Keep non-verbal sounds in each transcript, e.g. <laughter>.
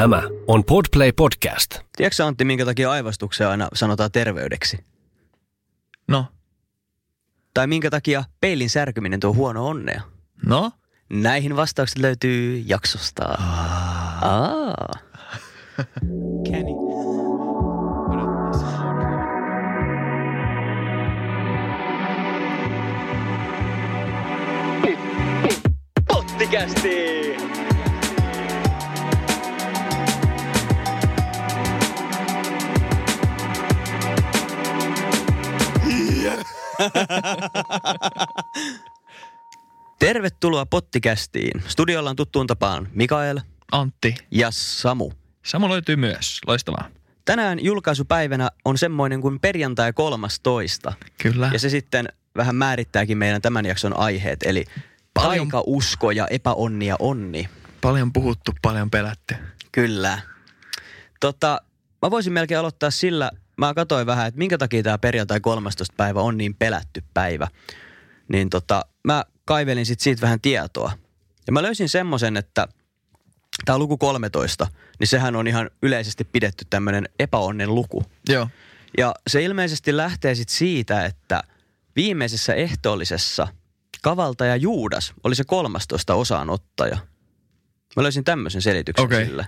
Tämä on Podplay Podcast. Tiedätkö Antti, minkä takia aivastuksen aina sanotaan terveydeksi? No, Tai minkä takia peilin särkyminen tuo huono onnea? no? Näihin vastaukset löytyy jaksosta. Aa. Kenny. Pottikästi! Tervetuloa Pottikästiin. Studiolla on tuttuun tapaan Mikael Antti. ja Samu. Samu löytyy myös. Loistavaa. Tänään julkaisupäivänä on semmoinen kuin perjantai 13. Kyllä. Ja se sitten vähän määrittääkin meidän tämän jakson aiheet, eli Paljon- taikausko ja epäonni ja onni. Paljon puhuttu, paljon pelätty. Kyllä. Tota, mä voisin melkein aloittaa sillä, mä katsoin vähän, että minkä takia tämä perjantai 13. päivä on niin pelätty päivä. Niin tota, mä kaivelin sit siitä vähän tietoa. Ja mä löysin semmoisen, että tämä luku 13, niin sehän on ihan yleisesti pidetty tämmöinen epäonnen luku. Joo. Ja se ilmeisesti lähtee sitten siitä, että viimeisessä ehtoollisessa kavaltaja Juudas oli se 13 osaanottaja. Mä löysin tämmöisen selityksen Okei. sille.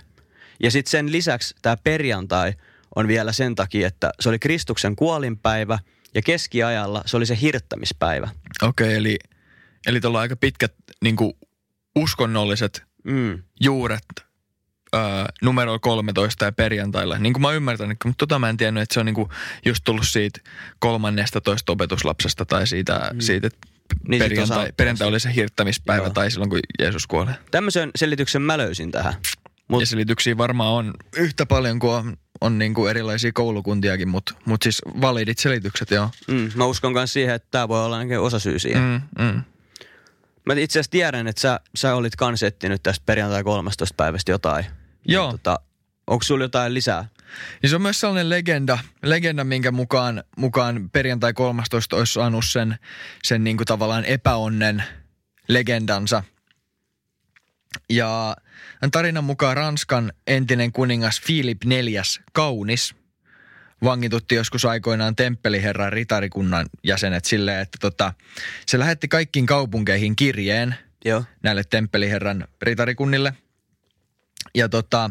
Ja sitten sen lisäksi tämä perjantai on vielä sen takia, että se oli Kristuksen kuolinpäivä ja keskiajalla se oli se hirttämispäivä. Okei, okay, eli, eli tuolla on aika pitkät niin kuin uskonnolliset Mm. juuret öö, numero 13 ja perjantailla. Niin kuin mä oon ymmärtänyt, mutta tota mä en tiennyt, että se on niin kuin just tullut siitä 13 opetuslapsesta tai siitä, mm. siitä että Niin perjantai, perjantai oli se hirttämispäivä Joo. tai silloin, kun Jeesus kuoli. Tämmöisen selityksen mä löysin tähän. Mut- ja selityksiä varmaan on yhtä paljon kuin on, on niin kuin erilaisia koulukuntiakin, mutta mut siis validit selitykset, joo. Mm, mä uskon myös siihen, että tämä voi olla ainakin osa syy siihen. Mm, mm. Mä itse asiassa tiedän, että sä, sä olit kans etsinyt tästä perjantai 13 päivästä jotain. Joo. Niin, tota, onko sulla jotain lisää? Ja se on myös sellainen legenda, legenda minkä mukaan, mukaan perjantai 13 olisi saanut sen, sen niin kuin tavallaan epäonnen legendansa. Ja tarinan mukaan Ranskan entinen kuningas Philip IV Kaunis vangitutti joskus aikoinaan temppeliherran ritarikunnan jäsenet silleen, että tota, se lähetti kaikkiin kaupunkeihin kirjeen Joo. näille temppeliherran ritarikunnille. Ja tota,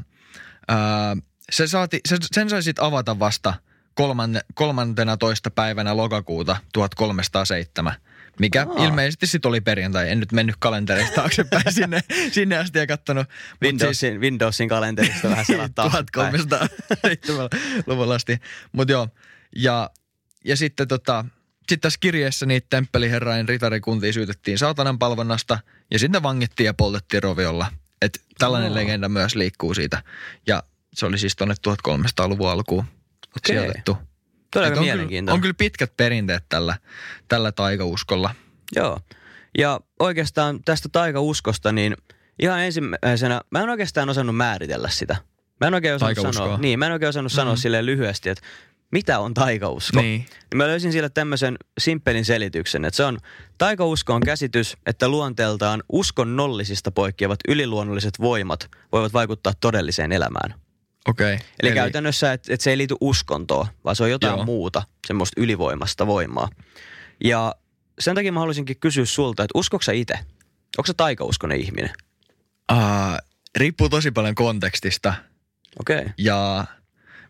ää, se saati, se, sen sai sitten avata vasta kolmanne, kolmantena toista päivänä lokakuuta 1307, mikä Aa. Ilmeisesti sitten oli perjantai. En nyt mennyt kalenterista taaksepäin <laughs> sinne, sinne asti ja kattonut. Mut siis Windowsin, Windowsin kalenterista vähän selattaa. 1300-luvulla <laughs> asti. Mutta joo, ja, ja sitten tota, sitten tässä kirjeessä niitä temppeliherrain ritarikuntia syytettiin saatanan palvonnasta ja sitten vangittiin ja poltettiin roviolla. Et tällainen Aa. legenda myös liikkuu siitä. Ja se oli siis tuonne 1300-luvun alkuun Okei. sijoitettu. Todella Et on, kyllä, mielenkiintoinen. on kyllä pitkät perinteet tällä, tällä taikauskolla. Joo. Ja oikeastaan tästä taikauskosta, niin ihan ensimmäisenä, mä en oikeastaan osannut määritellä sitä. Mä en oikein osannut Taikauskoa. sanoa, niin, mä en oikein osannut sanoa Mhm. silleen lyhyesti, että mitä on taikausko. Niin. Niin mä löysin sille tämmöisen simppelin selityksen, että se on, taikausko on käsitys, että luonteeltaan uskonnollisista poikkeavat yliluonnolliset voimat voivat vaikuttaa todelliseen elämään. Okei. Eli, Eli käytännössä, että et se ei liity uskontoon, vaan se on jotain Joo. Muuta, semmoista ylivoimasta voimaa. Ja sen takia mä haluaisinkin kysyä sulta, että uskoksa sä itse? Onko sä taikauskonen ihminen? Uh, riippuu tosi paljon kontekstista. Okei. Okay. Ja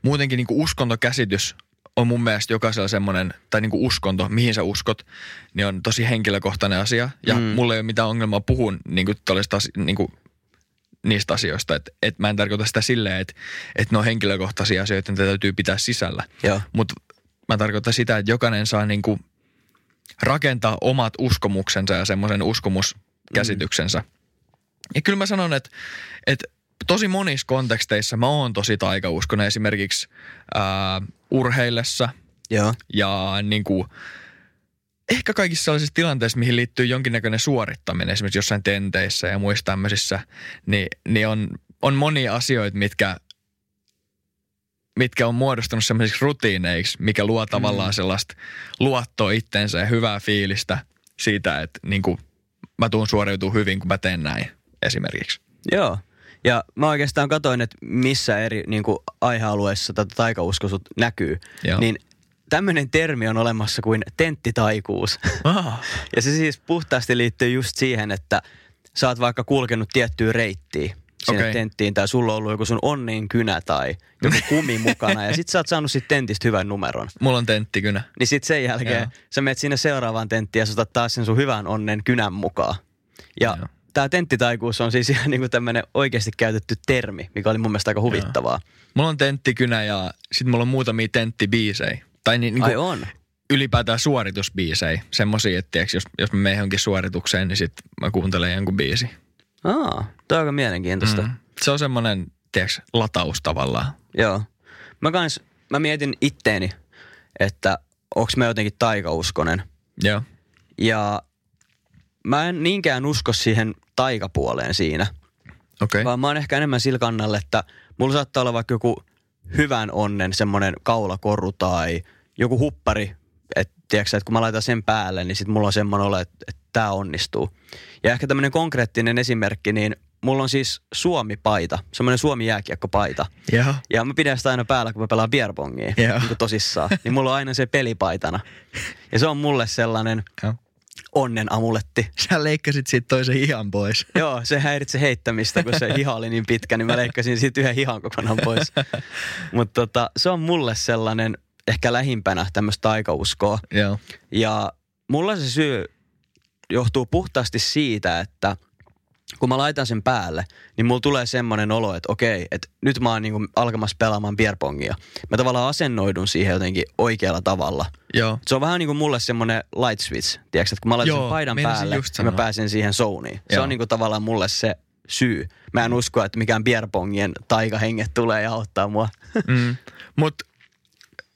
muutenkin niin uskontokäsitys on mun mielestä jokaisella semmoinen, tai niin uskonto, mihin sä uskot, niin on tosi henkilökohtainen asia. Ja Mm. mulla ei ole mitään ongelmaa puhua niin kuin, niin kuin, niistä asioista. Että et mä en tarkoita sitä silleen, että et ne on henkilökohtaisia asioita, joita täytyy pitää sisällä. Mutta mä tarkoitan sitä, että jokainen saa niin kuin rakentaa omat uskomuksensa ja semmoisen uskomuskäsityksensä. Mm. Ja kyllä mä sanon, että, että tosi monissa konteksteissa mä oon tosi taikauskonen esimerkiksi ää, urheillessa Joo. ja niin kuin, ehkä kaikissa sellaisissa tilanteissa, mihin liittyy jonkinnäköinen suorittaminen, esimerkiksi jossain tenteissä ja muissa tämmöisissä, niin, niin on, on monia asioita, mitkä, mitkä on muodostunut semmoisiksi rutiineiksi, mikä luo tavallaan sellaista luottoa itteensä ja hyvää fiilistä siitä, että niin kuin, mä tuun suoriutuu hyvin, kun mä teen näin esimerkiksi. Joo. Ja mä oikeastaan katsoin, että missä eri niin kuin, aihealueissa tätä taikauskosut näkyy. Joo. Niin tämmöinen termi on olemassa kuin tenttitaikuus. Ah. <laughs> ja se siis puhtaasti liittyy just siihen, että sä oot vaikka kulkenut tiettyä reittiä sinne Okei. tenttiin tai sulla on ollut joku sun onneen kynä tai joku <laughs> kumi mukana ja sit sä oot saanut sit tentistä hyvän numeron. Mulla on tenttikynä. Niin sit sen jälkeen Joo. sä menet sinne seuraavaan tenttiin ja sä otat taas sen sun hyvän onnen kynän mukaan. Ja Joo. tämä tenttitaikuus on siis ihan niinku tämmönen oikeasti käytetty termi, mikä oli mun mielestä aika huvittavaa. Mulla on tenttikynä ja sit mulla on muutamia tenttibiisejä. Tai ni, niin Ai kuin on? ylipäätään suoritusbiisejä. Semmosia, että tiiäks, jos, jos mä menen johonkin suoritukseen, niin sit mä kuuntelen jonkun biisi. Aa, toi on aika mielenkiintoista. Mm. Se on semmonen, tiiäks, lataus tavallaan. Joo. Mä kans, mä mietin itteeni, että onks mä jotenkin taikauskonen. Joo. Ja mä en niinkään usko siihen taikapuoleen siinä, Okei. Okay. vaan mä oon ehkä enemmän sillä kannalla, että mulla saattaa olla vaikka joku hyvän onnen semmonen kaulakorru tai joku huppari, että tiedätkö, että kun mä laitan sen päälle, niin sit mulla on semmoinen olo, että, että tämä onnistuu. Ja ehkä tämmöinen konkreettinen esimerkki, niin mulla on siis Suomi-paita, semmoinen Suomi-jääkiekko-paita. Joo. Ja mä pidän sitä aina päällä, kun mä pelaan beerbongia, Joo. niin tosissaan. Niin mulla on aina se pelipaitana. Ja se on mulle sellainen Joo. Onnen amuletti. <laughs> Sä leikkasit siitä toisen ihan pois. <laughs> Joo, se häiritsi heittämistä, kun se hiha oli niin pitkä, niin mä leikkasin siitä yhden hihan kokonaan pois. <laughs> Mutta tota, se on mulle sellainen ehkä lähimpänä tämmöistä taikauskoa. Joo. Ja mulla se syy johtuu puhtaasti siitä, että kun mä laitan sen päälle, niin mulla tulee semmoinen olo, että okei, että nyt mä oon niinku alkamassa pelaamaan beerpongia. Mä tavallaan asennoidun siihen jotenkin oikealla tavalla. Joo. Se on vähän niin kuin mulle semmoinen light switch, tiedätkö, että kun mä laitan Joo, sen paidan päälle, niin mä sanoa. pääsen siihen zoniin. Se Joo. on niin kuin tavallaan mulle se syy. Mä en usko, että mikään beerpongien taikahenget tulee ja auttaa mua. <laughs> Mm. Mut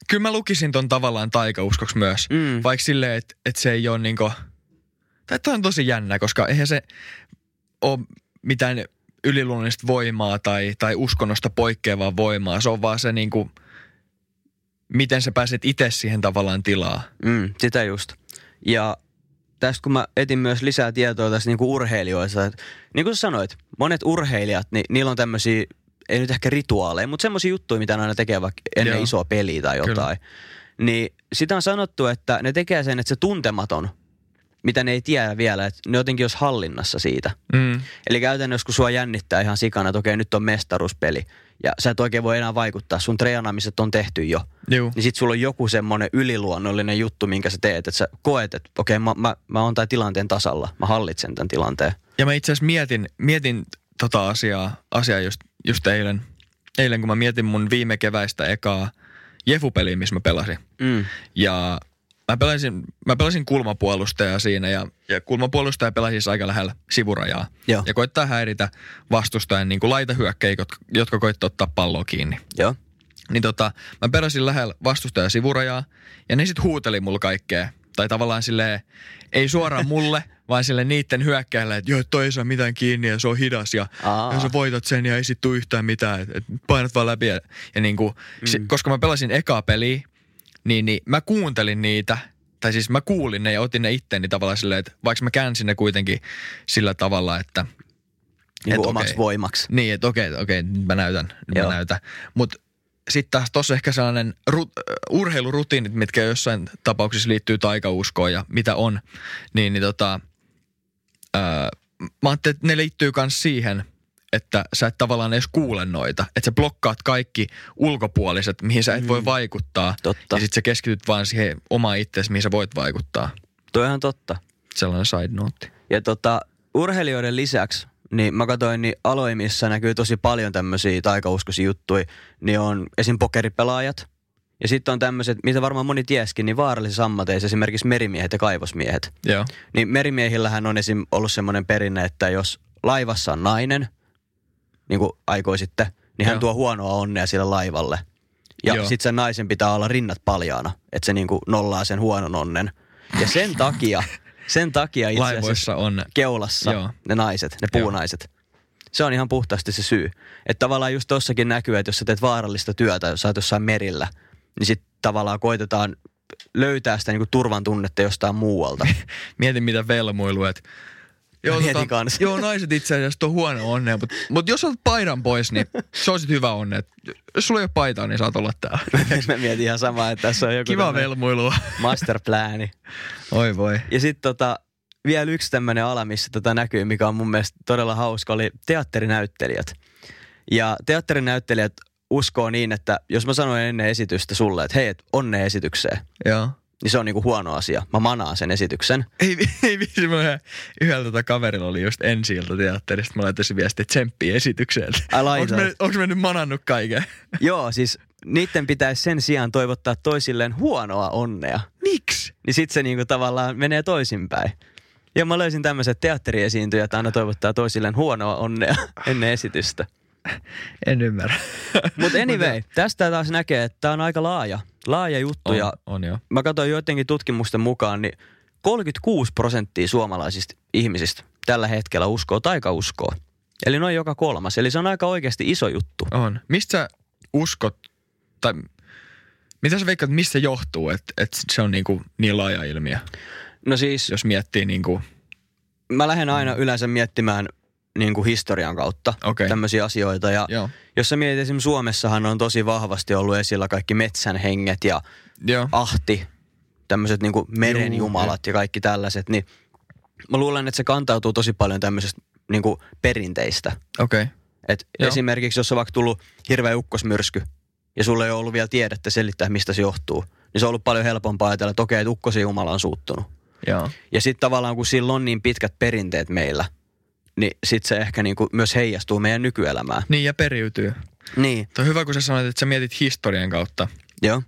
kyllä mä lukisin ton tavallaan taikauskoksi myös. Mm. Vaikka silleen, että et se ei ole niinku... Tai toi on tosi jännä, koska eihän se ole mitään yliluonnollista voimaa tai, tai uskonnosta poikkeavaa voimaa. Se on vaan se niinku, miten sä pääset itse siihen tavallaan tilaa. Mm, sitä just. Ja tästä kun mä etin myös lisää tietoa tästä niinku urheilijoista, että niin kuin sä sanoit, monet urheilijat, niin niillä on tämmöisiä, ei nyt ehkä rituaaleja, mutta semmoisia juttuja, mitä ne aina tekee vaikka ennen Joo. isoa peliä tai Kyllä. jotain. Niin sitä on sanottu, että ne tekee sen, että se tuntematon, mitä ne ei tiedä vielä, että ne jotenkin olisi hallinnassa siitä. Mm. Eli käytännössä kun sua jännittää ihan sikana, että okei nyt on mestaruuspeli ja sä et oikein voi enää vaikuttaa, sun treenaamiset on tehty jo, Juu. niin sit sulla on joku semmoinen yliluonnollinen juttu, minkä sä teet, että sä koet, että okei mä, mä, mä oon tämän tilanteen tasalla, mä hallitsen tämän tilanteen. Ja mä itse asiassa mietin, mietin tota asiaa, asiaa just, just eilen, eilen, kun mä mietin mun viime keväistä ekaa Jefu-peliä, missä mä pelasin. Mm. Ja mä pelasin, mä pelasin kulmapuolustajaa siinä ja, ja kulmapuolustaja pelasi siis aika lähellä sivurajaa. Joo. Ja koittaa häiritä vastustajan niin kuin laitahyökkäjät, jotka- jotka koittaa ottaa palloa kiinni. Joo. Niin tota, mä pelasin lähellä vastustajan sivurajaa ja ne sit huuteli mulla kaikkea. Tai tavallaan silleen, ei suoraan <laughs> mulle, vaan sille niitten hyökkäillä, että joo, toi ei saa mitään kiinni ja se on hidas ja, Aa. ja sä voitat sen ja ei sit tuu yhtään mitään, että et painat vaan läpi. Ja, ja niinku, mm. se, koska mä pelasin ekaa peliä, niin, niin mä kuuntelin niitä, tai siis mä kuulin ne ja otin ne itteeni tavallaan silleen, että vaikka mä käänsin ne kuitenkin sillä tavalla, että Niin Et omaksi okei. voimaksi. niin, että okei, okei, nyt mä näytän, nyt Joo. mä näytän. Mutta sitten taas tuossa ehkä sellainen ru, uh, urheilurutiinit, mitkä jossain tapauksissa liittyy taikauskoon ja mitä on, niin, niin tota, ää, mä ajattelin, että ne liittyy myös siihen, että sä et tavallaan edes kuule noita. Että sä blokkaat kaikki ulkopuoliset, mihin sä et voi vaikuttaa. Totta. Ja sit sä keskityt vaan siihen omaan itseesi, mihin sä voit vaikuttaa. Toi on totta. Sellainen side note. Ja tota, urheilijoiden lisäksi, niin mä katsoin, niin aloja, missä näkyy tosi paljon tämmöisiä taikauskoisia juttuja, niin on esim. pokeripelaajat. Ja sitten on tämmöiset, mitä varmaan moni tieskin, niin vaarallisissa ammateissa esimerkiksi merimiehet ja kaivosmiehet. Joo. Niin merimiehillähän on esim. ollut semmoinen perinne, että jos laivassa on nainen, niin kuin aikoi sitten, niin hän Joo. tuo huonoa onnea sille laivalle. Ja Joo. sitten sen naisen pitää olla rinnat paljaana, että se niin kuin nollaa sen huonon onnen. Ja sen takia, sen takia itse asiassa Laivoissa on, keulassa Joo. ne naiset, ne Joo. puunaiset. Se on ihan puhtaasti se syy. Että tavallaan just tossakin näkyy, että jos sä teet vaarallista työtä, jos sä oot jossain merillä, niin sitten tavallaan koitetaan löytää sitä niinku turvan tunnetta jostain muualta. <laughs> mietin mitä velmuilu, että Joo, Mietin tota, kanssa. joo, naiset itse asiassa on huono onnea, mutta, mutta jos otat paidan pois, niin se olisi hyvä onne. Jos sulla ei ole paitaa, niin saat olla täällä. <laughs> Mä mietin ihan samaa, että tässä on joku Kiva velmuilua. masterplani. Oi voi. Ja sitten tota, vielä yksi tämmöinen ala, missä tota näkyy, mikä on mun mielestä todella hauska, oli teatterinäyttelijät. Ja teatterinäyttelijät uskoo niin, että jos mä sanoin ennen esitystä sulle, että hei, et onnea esitykseen, Joo. Niin se on niinku huono asia. Mä manaan sen esityksen. Ei, ei vitsi, mä yhdellä tota kaverilla oli just ensi teatterista. Mä laitoin viestiä tsemppiä esitykseen. Onks me, onks me nyt manannut kaiken? Joo, siis niiden pitäisi sen sijaan toivottaa toisilleen huonoa onnea. Miksi? Niin sit se niinku tavallaan menee toisinpäin. Ja mä löysin tämmöiset teatteriesiintyjät aina toivottaa toisilleen huonoa onnea ennen esitystä. <laughs> En ymmärrä. <laughs> Mutta anyway, tästä taas näkee, että tämä on aika laaja, laaja juttu. on, Ja on joo. mä katsoin joidenkin tutkimusten mukaan, niin 36 prosenttia suomalaisista ihmisistä tällä hetkellä uskoo taikauskoa. Eli noin joka kolmas. Eli se on aika oikeasti iso juttu. On. Mistä sä uskot, tai mitä sä veikkaat, mistä se johtuu, että, että se on niinku niin laaja ilmiö, No siis jos miettii niinku, mä lähden aina yleensä miettimään niin kuin historian kautta Okei. tämmöisiä asioita. Ja joo, jos sä mietit esimerkiksi Suomessahan on tosi vahvasti ollut esillä kaikki metsän henget ja joo, ahti, tämmöiset niin merenjumalat ja kaikki tällaiset, niin mä luulen, että se kantautuu tosi paljon tämmöisestä niin kuin perinteistä. okei, okay. Et Joo. esimerkiksi jos on vaikka tullut hirveä ukkosmyrsky ja sulla ei ole ollut vielä tiedettä selittää, mistä se johtuu, niin se on ollut paljon helpompaa ajatella, että okei, että ukkosen jumala on suuttunut. joo, Ja sitten tavallaan, kun sillä on niin pitkät perinteet meillä, niin sitten se ehkä niinku myös heijastuu meidän nykyelämään. Niin ja periytyy. Niin, Tuo on hyvä, kun sä sanoit, että sä mietit historian kautta. joo.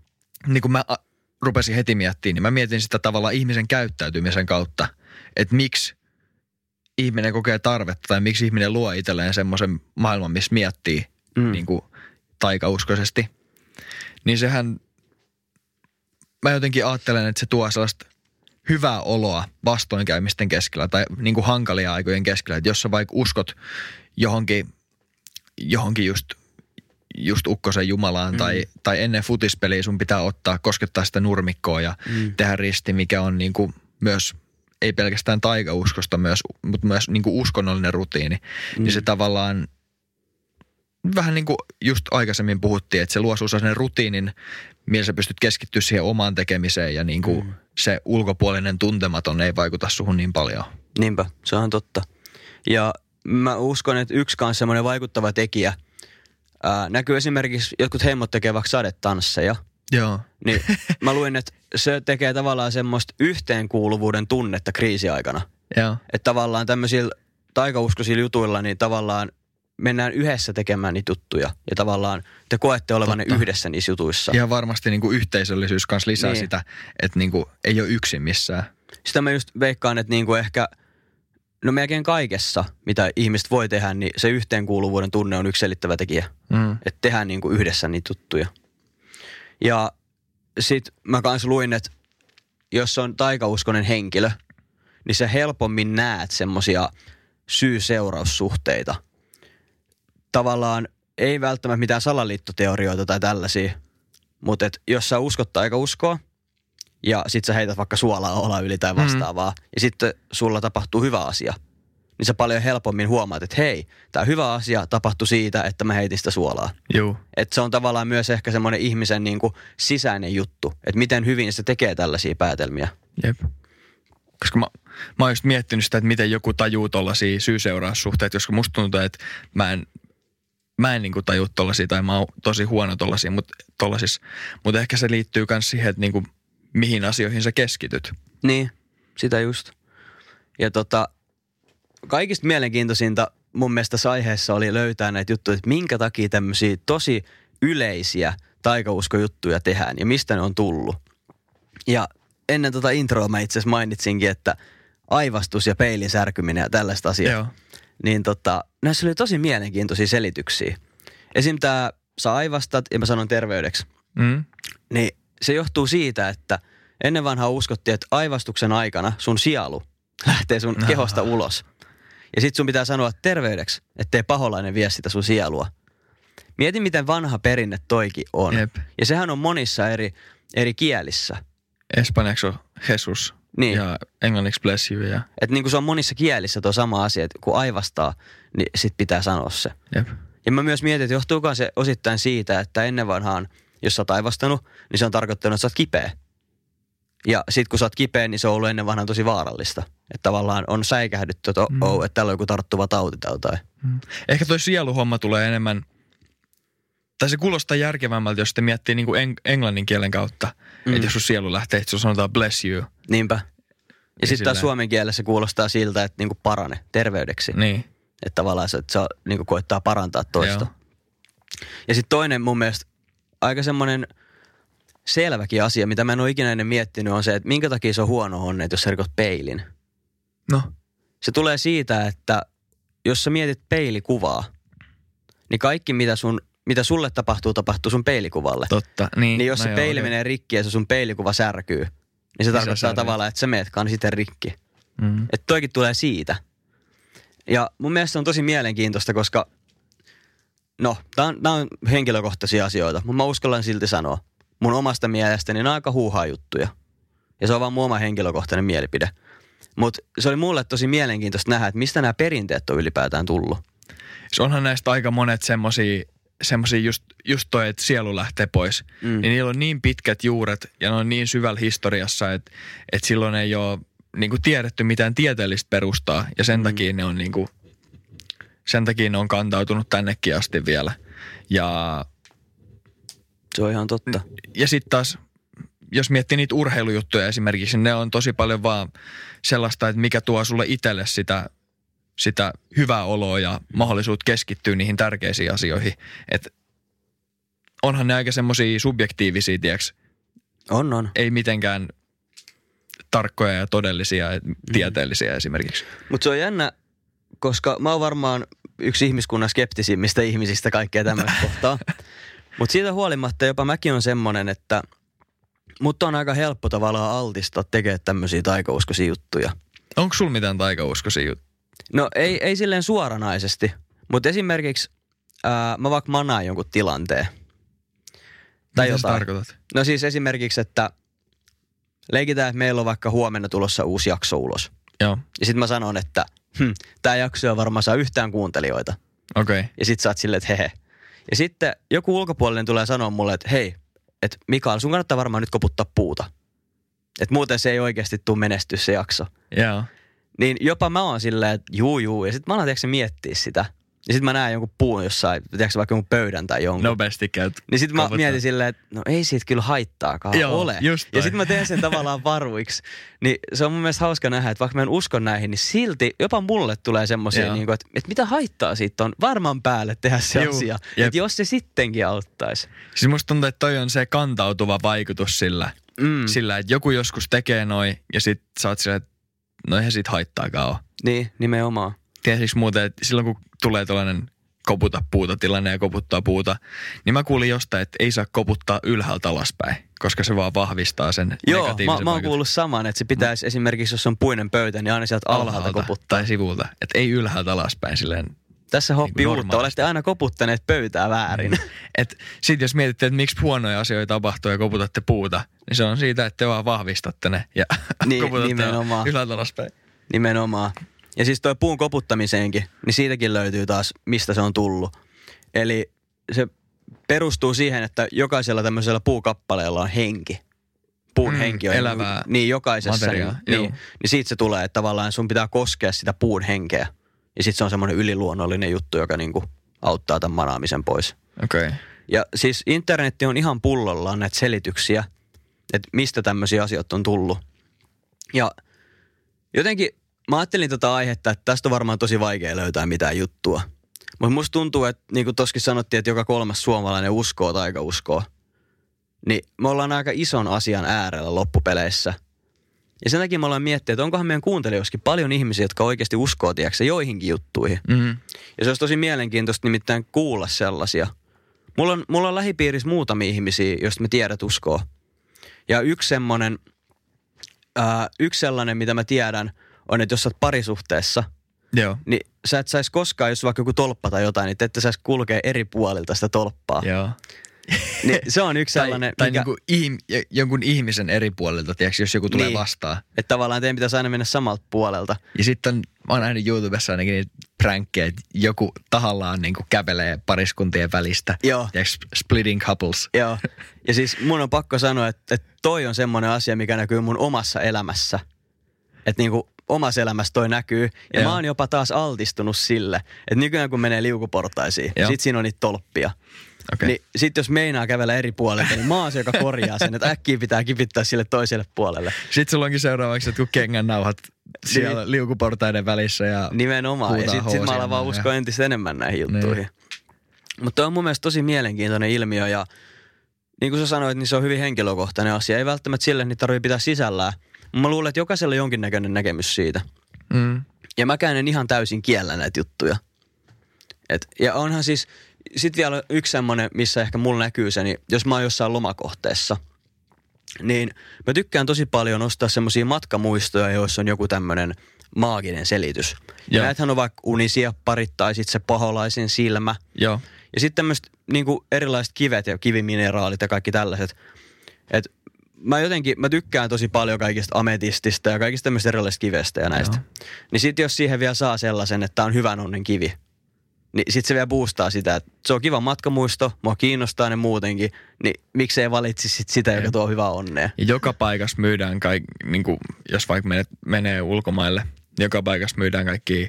Niin kun mä a, rupesin heti miettimään, niin mä mietin sitä tavalla ihmisen käyttäytymisen kautta, että miksi ihminen kokee tarvetta tai miksi ihminen luo itselleen semmoisen maailman, missä miettii Mm. mm. niin kuin taikauskoisesti. Niin sehän, mä jotenkin ajattelen, että se tuo sellaista hyvää oloa vastoinkäymisten keskellä tai niin kuin hankalia aikojen keskellä. Että jos sä vaikka uskot johonkin, johonkin just, just ukkosen jumalaan mm. tai, tai ennen futispeliä sun pitää ottaa, koskettaa sitä nurmikkoa ja Mm. tehdä risti, mikä on niin kuin myös ei pelkästään taikauskosta, myös, mutta myös niin kuin uskonnollinen rutiini. Mm. Niin se tavallaan vähän niin kuin just aikaisemmin puhuttiin, että se luo sinulle rutiinin, millä sä pystyt keskittyä siihen omaan tekemiseen ja niin kuin mm. se ulkopuolinen tuntematon ei vaikuta suhun niin paljon. Niinpä, se on totta. Ja mä uskon, että yksi kanssa semmoinen vaikuttava tekijä ää, näkyy esimerkiksi, jotkut heimot tekee vaikka sadetansseja, Joo. niin <laughs> mä luin, että se tekee tavallaan semmoista yhteenkuuluvuuden tunnetta kriisiaikana. Joo. Että tavallaan tämmöisillä taikauskoisilla jutuilla, niin tavallaan mennään yhdessä tekemään niitä juttuja. Ja tavallaan te koette olevanne Totta. yhdessä niissä jutuissa. Ihan varmasti niin kuin yhteisöllisyys kanssa lisää Niin. niin. sitä, että niin kuin ei ole yksin missään. Sitä mä just veikkaan, että niinku ehkä, no melkein kaikessa, mitä ihmiset voi tehdä, niin se yhteenkuuluvuuden tunne on yksi selittävä tekijä. Mm. Että tehdään niinku yhdessä niitä juttuja. Ja sit mä kans luin, että jos on taikauskonen henkilö, niin sä helpommin näet semmosia syy-seuraussuhteita. Tavallaan ei välttämättä mitään salaliittoteorioita tai tällaisia, mutta et jos sä uskot taikauskoa ja sit sä heität vaikka suolaa olla yli tai vastaavaa mm. ja sitten sulla tapahtuu hyvä asia, niin sä paljon helpommin huomaat, että hei, tämä hyvä asia tapahtui siitä, että mä heitin sitä suolaa. Joo. Että se on tavallaan myös ehkä semmoinen ihmisen niin kuin sisäinen juttu, että miten hyvin se tekee tällaisia päätelmiä. Jep. Koska mä, mä oon just miettinyt sitä, että miten joku tajuu tollaisia syy-seuraussuhteita, koska musta tuntuu, että mä en, mä en niinku taju tollaisia tai mä oon tosi huono tollaisia, mutta tollasissa. Mutta ehkä se liittyy myös siihen, että niinku, mihin asioihin sä keskityt. Niin, sitä just. Ja tota, kaikista mielenkiintoisinta mun mielestä tässä aiheessa oli löytää näitä juttuja, että minkä takia tämmöisiä tosi yleisiä taikauskojuttuja tehdään ja mistä ne on tullut. Ja ennen tota introa mä itse asiassa mainitsinkin, että aivastus ja peilin särkyminen ja tällaista asiaa. Joo. Niin tota, näissä oli tosi mielenkiintoisia selityksiä. Esim. tää sä aivastat ja mä sanon terveydeksi. Mm. Niin se johtuu siitä, että ennen vanhaa uskottiin, että aivastuksen aikana sun sielu lähtee sun kehosta ulos. Ja sit sun pitää sanoa terveydeksi, ettei paholainen vie sitä sun sielua. Mieti, miten vanha perinne toikin on. Jep. Ja sehän on monissa eri, eri kielissä. Espanjaksi on Jesus. Niin. ja englanniksi bless you ja Että niin kuin se on monissa kielissä tuo sama asia, että kun aivastaa, niin sit pitää sanoa se. jep. Ja mä myös mietin, että johtuuko se osittain siitä, että ennen vanhaan, jos sä oot aivastanut, niin se on tarkoittanut, että sä oot kipeä. Ja sit kun sä oot kipeä, niin se on ollut ennen vanhaan tosi vaarallista. Että tavallaan on säikähdytty, että oh, oh, että täällä on joku tarttuva tauti tai jotain. Ehkä toi sieluhomma tulee enemmän, tai se kuulostaa järkevämmältä, jos te miettii niin kuin eng- englannin kielen kautta. Mm. Että jos sun sielu lähtee, että sun sanotaan bless you. Niinpä. Ja sitten taas suomen kielessä kuulostaa siltä, että niinku parane terveydeksi. Niin. Että tavallaan se, että se niinku koittaa parantaa toista. Joo. Ja sitten toinen mun mielestä aika semmoinen selväkin asia, mitä mä en ole ikinä ennen miettinyt, on se, että minkä takia se on huono onne, jos sä rikot peilin. No, Se tulee siitä, että jos sä mietit peilikuvaa, niin kaikki mitä, sun, mitä sulle tapahtuu, tapahtuu sun peilikuvalle. totta. Niin, Niin jos no se joo, peili okei. menee rikki ja se sun peilikuva särkyy, niin se tarkoittaa särkyy. tavallaan, että sä meetkaan sitten rikki. Mm. Että toikin tulee siitä. Ja mun mielestä se on tosi mielenkiintoista, koska no, tää on, tää on henkilökohtaisia asioita, mutta mä uskallan silti sanoa. Mun omasta mielestäni nämä on aika huuhaa juttuja. Ja se on vaan mun oma henkilökohtainen mielipide. Mutta se oli mulle tosi mielenkiintoista nähdä, että mistä nämä perinteet on ylipäätään tullut. Se onhan näistä aika monet semmosia, semmosia just, just toi, että sielu lähtee pois. Mm. Niin niillä on niin pitkät juuret ja ne on niin syvällä historiassa, että, että silloin ei ole niin kuin tiedetty mitään tieteellistä perustaa. Ja sen, mm. takia ne on niin kuin, sen takia ne on kantautunut tännekin asti vielä. Ja, Se on ihan totta. ja sitten taas, jos miettii niitä urheilujuttuja esimerkiksi, niin ne on tosi paljon vaan sellaista, että mikä tuo sulle itselle sitä, sitä hyvää oloa ja mahdollisuutta keskittyä niihin tärkeisiin asioihin. Et onhan ne aika semmoisia subjektiivisia, tiiäks, On, on. ei mitenkään tarkkoja ja todellisia ja tieteellisiä esimerkiksi. Mutta se on jännä, koska mä oon varmaan yksi ihmiskunnan skeptisimmistä ihmisistä kaikkea tämmöistä <laughs> kohtaa. Mutta siitä huolimatta jopa mäkin on semmonen, että mutta on aika helppo tavallaan altistaa tekemään tämmöisiä taikauskoisia juttuja. Onko sulla mitään taikauskoisia juttuja? No ei, ei silleen suoranaisesti, mutta esimerkiksi ää, mä vaikka manaan jonkun tilanteen. Tai Mitä jotain. tarkoitat? No siis esimerkiksi, että leikitään, että meillä on vaikka huomenna tulossa uusi jakso ulos. Joo, Ja sitten mä sanon, että hm, tämä jakso ei varmaan saa yhtään kuuntelijoita. okei. Okay. Ja sit sä oot silleen, että hehe. Ja sitten joku ulkopuolinen tulee sanoa mulle, että hei, että Mikael, sun kannattaa varmaan nyt koputtaa puuta. Että muuten se ei oikeasti tule menestyä se jakso. Joo. Niin jopa mä oon silleen, että juu juu. Ja sitten mä alan tiedätkö, miettiä sitä. Ja sitten mä näen jonkun puun jossain, tiedätkö, vaikka jonkun pöydän tai jonkun. Nopeasti käyt. Niin sitten mä koputtaa. mietin silleen, että no ei siitä kyllä haittaakaan Joo, ole. just ja sitten mä teen sen tavallaan varuiksi. Niin se on mun mielestä hauska nähdä, että vaikka mä en usko näihin, niin silti jopa mulle tulee semmoisia, niin kuin, että, että mitä haittaa siitä on varman päälle tehdä se Juu, asia. Että jos se sittenkin auttaisi. Siis musta tuntuu, että toi on se kantautuva vaikutus sillä, Mm. sillä että joku joskus tekee noin ja sit sä oot silleen, että no eihän siitä haittaakaan ole. Niin, nimenomaan. Tiedätkö muuten, että silloin kun tulee tällainen koputa puuta tilanne ja koputtaa puuta, niin mä kuulin jostain, että ei saa koputtaa ylhäältä alaspäin, koska se vaan vahvistaa sen Joo, mä, negatiivisen mä oon vaikutuksen. kuullut saman, että se pitäisi esimerkiksi, jos on puinen pöytä, niin aina sieltä alhaalta koputtaa. tai sivulta. Että ei ylhäältä alaspäin silleen. Tässä hoppi Niin uutta, olette aina koputtaneet pöytää väärin. Et sit jos mietitte, että miksi huonoja asioita tapahtuu ja koputatte puuta, niin se on siitä, että te vaan vahvistatte ne ja <laughs> Niin, koputatte nimenomaan. ylhäältä alaspäin. Nimenomaan. Ja siis toi puun koputtamiseenkin, niin siitäkin löytyy taas, mistä se on tullut. Eli se perustuu siihen, että jokaisella tämmöisellä puukappaleella on henki. Puun Mm, henki on elävää niin jokaisessa. Niin, materiaa, niin, joo. niin siitä se tulee, että tavallaan sun pitää koskea sitä puun henkeä. Ja sitten se on semmoinen yliluonnollinen juttu, joka niinku auttaa tämän manaamisen pois. Okei. Okay. Ja siis internetti on ihan pullollaan näitä selityksiä, että mistä tämmöisiä asioita on tullut. Ja jotenkin mä ajattelin tätä aihetta, että tästä on varmaan tosi vaikea löytää mitään juttua. Mutta musta tuntuu, että niin kuin toskin sanottiin, että joka kolmas suomalainen uskoo tai uskoo. Niin me ollaan aika ison asian äärellä loppupeleissä. Ja sen takia me ollaan miettinyt, että onkohan meidän kuuntelijoissakin paljon ihmisiä, jotka oikeasti uskoo, tiedätkö, joihinkin juttuihin. Mm-hmm. Ja se olisi tosi mielenkiintoista nimittäin kuulla sellaisia. Mulla on, mulla on lähipiirissä muutamia ihmisiä, joista mä tiedät uskoo. Ja yksi semmonen, ää, yksi sellainen, mitä mä tiedän, on, että jos sä oot parisuhteessa, Joo. niin sä et saisi koskaan, jos vaikka joku tolppa tai jotain, niin te ette saisi kulkea eri puolilta sitä tolppaa. Joo. Niin se on yksi Tai, sellainen, tai mikä, niinku ihm, jonkun ihmisen eri puolelta, tiedätkö, jos joku tulee Niin. vastaan. että tavallaan teidän pitäisi aina mennä samalta puolelta. Ja sitten mä oon nähnyt YouTubessa ainakin niitä pränkkejä, että joku tahallaan niinku kävelee pariskuntien välistä. Joo. Tiedätkö, splitting couples. Joo. Ja siis mun on pakko sanoa, että, että toi on semmoinen asia, mikä näkyy mun omassa elämässä. Että niinku omassa elämässä toi näkyy. Ja Joo. mä oon jopa taas altistunut sille, että nykyään kun menee liukuportaisiin, Joo. sit siinä on niitä tolppia. Okei. Niin sit jos meinaa kävellä eri puolelta, niin mä oon se, joka korjaa sen, että äkkiä pitää kipittää sille toiselle puolelle. Sitten sulla onkin seuraavaksi jotkut kengän nauhat siellä Niin. liukuportaiden välissä. Ja Nimenomaan. Ja Huutaa sit, sit mä alan vaan ja- uskoa entistä enemmän näihin juttuihin. Niin. Mutta on mun mielestä tosi mielenkiintoinen ilmiö ja niin kuin sä sanoit, niin se on hyvin henkilökohtainen asia. Ei välttämättä sille niitä tarvitse pitää sisällään. Mä luulen, että jokaisella on jonkinnäköinen näkemys siitä. Mm. Ja mäkään en ihan täysin kiellä näitä juttuja. Et, ja onhan siis, sit vielä yksi semmonen, missä ehkä mulla näkyy se, niin jos mä oon jossain lomakohteessa, niin mä tykkään tosi paljon ostaa semmoisia matkamuistoja, joissa on joku tämmönen maaginen selitys. Ja näethän on vaikka unisiepparit tai sitten se paholaisen silmä. Joo. Ja sitten tämmöiset niinku erilaiset kivet ja kivimineraalit ja kaikki tällaiset. Et mä jotenkin, mä tykkään tosi paljon kaikista ametistista ja kaikista tämmöistä erilaisista kivestä ja näistä. Joo. Niin sitten jos siihen vielä saa sellaisen, että on hyvän onnen kivi, niin sitten se vielä boostaa sitä, että se on kiva matkamuisto, mua kiinnostaa ne muutenkin, niin miksei valitsisi sit sitä, joka tuo hyvää onnea. Ja joka paikassa myydään, kaik, niin kuin, jos vaikka menet, menee ulkomaille, joka paikassa myydään kaikki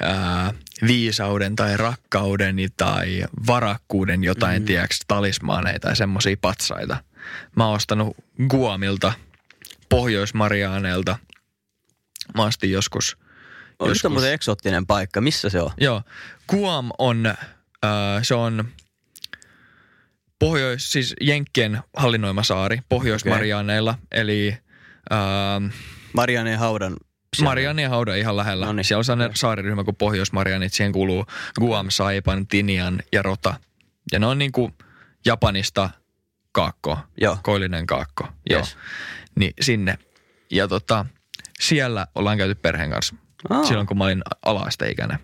ää, viisauden tai rakkauden tai varakkuuden jotain, mm. tiedäks, talismaaneita tai semmoisia patsaita. Mä oon ostanut Guamilta, Pohjois-Mariaaneilta. Mä ostin joskus, On joskus muuten eksoottinen paikka, missä se on? Joo, Guam on, äh, se on pohjois, siis Jenkkien hallinnoima saari Pohjois-Marianeilla, eli äh, Marianne Haudan. Marianien hauda ihan lähellä. Noniin. Siellä on sellainen saariryhmä kuin Pohjois-Marianit, siihen kuuluu Guam, Saipan, Tinian ja Rota. Ja ne on niinku Japanista kaakko, Joo. koillinen kaakko. Joo. Yes. Niin sinne. Ja tota, siellä ollaan käyty perheen kanssa Aa. silloin, kun mä olin ala-asteikäinen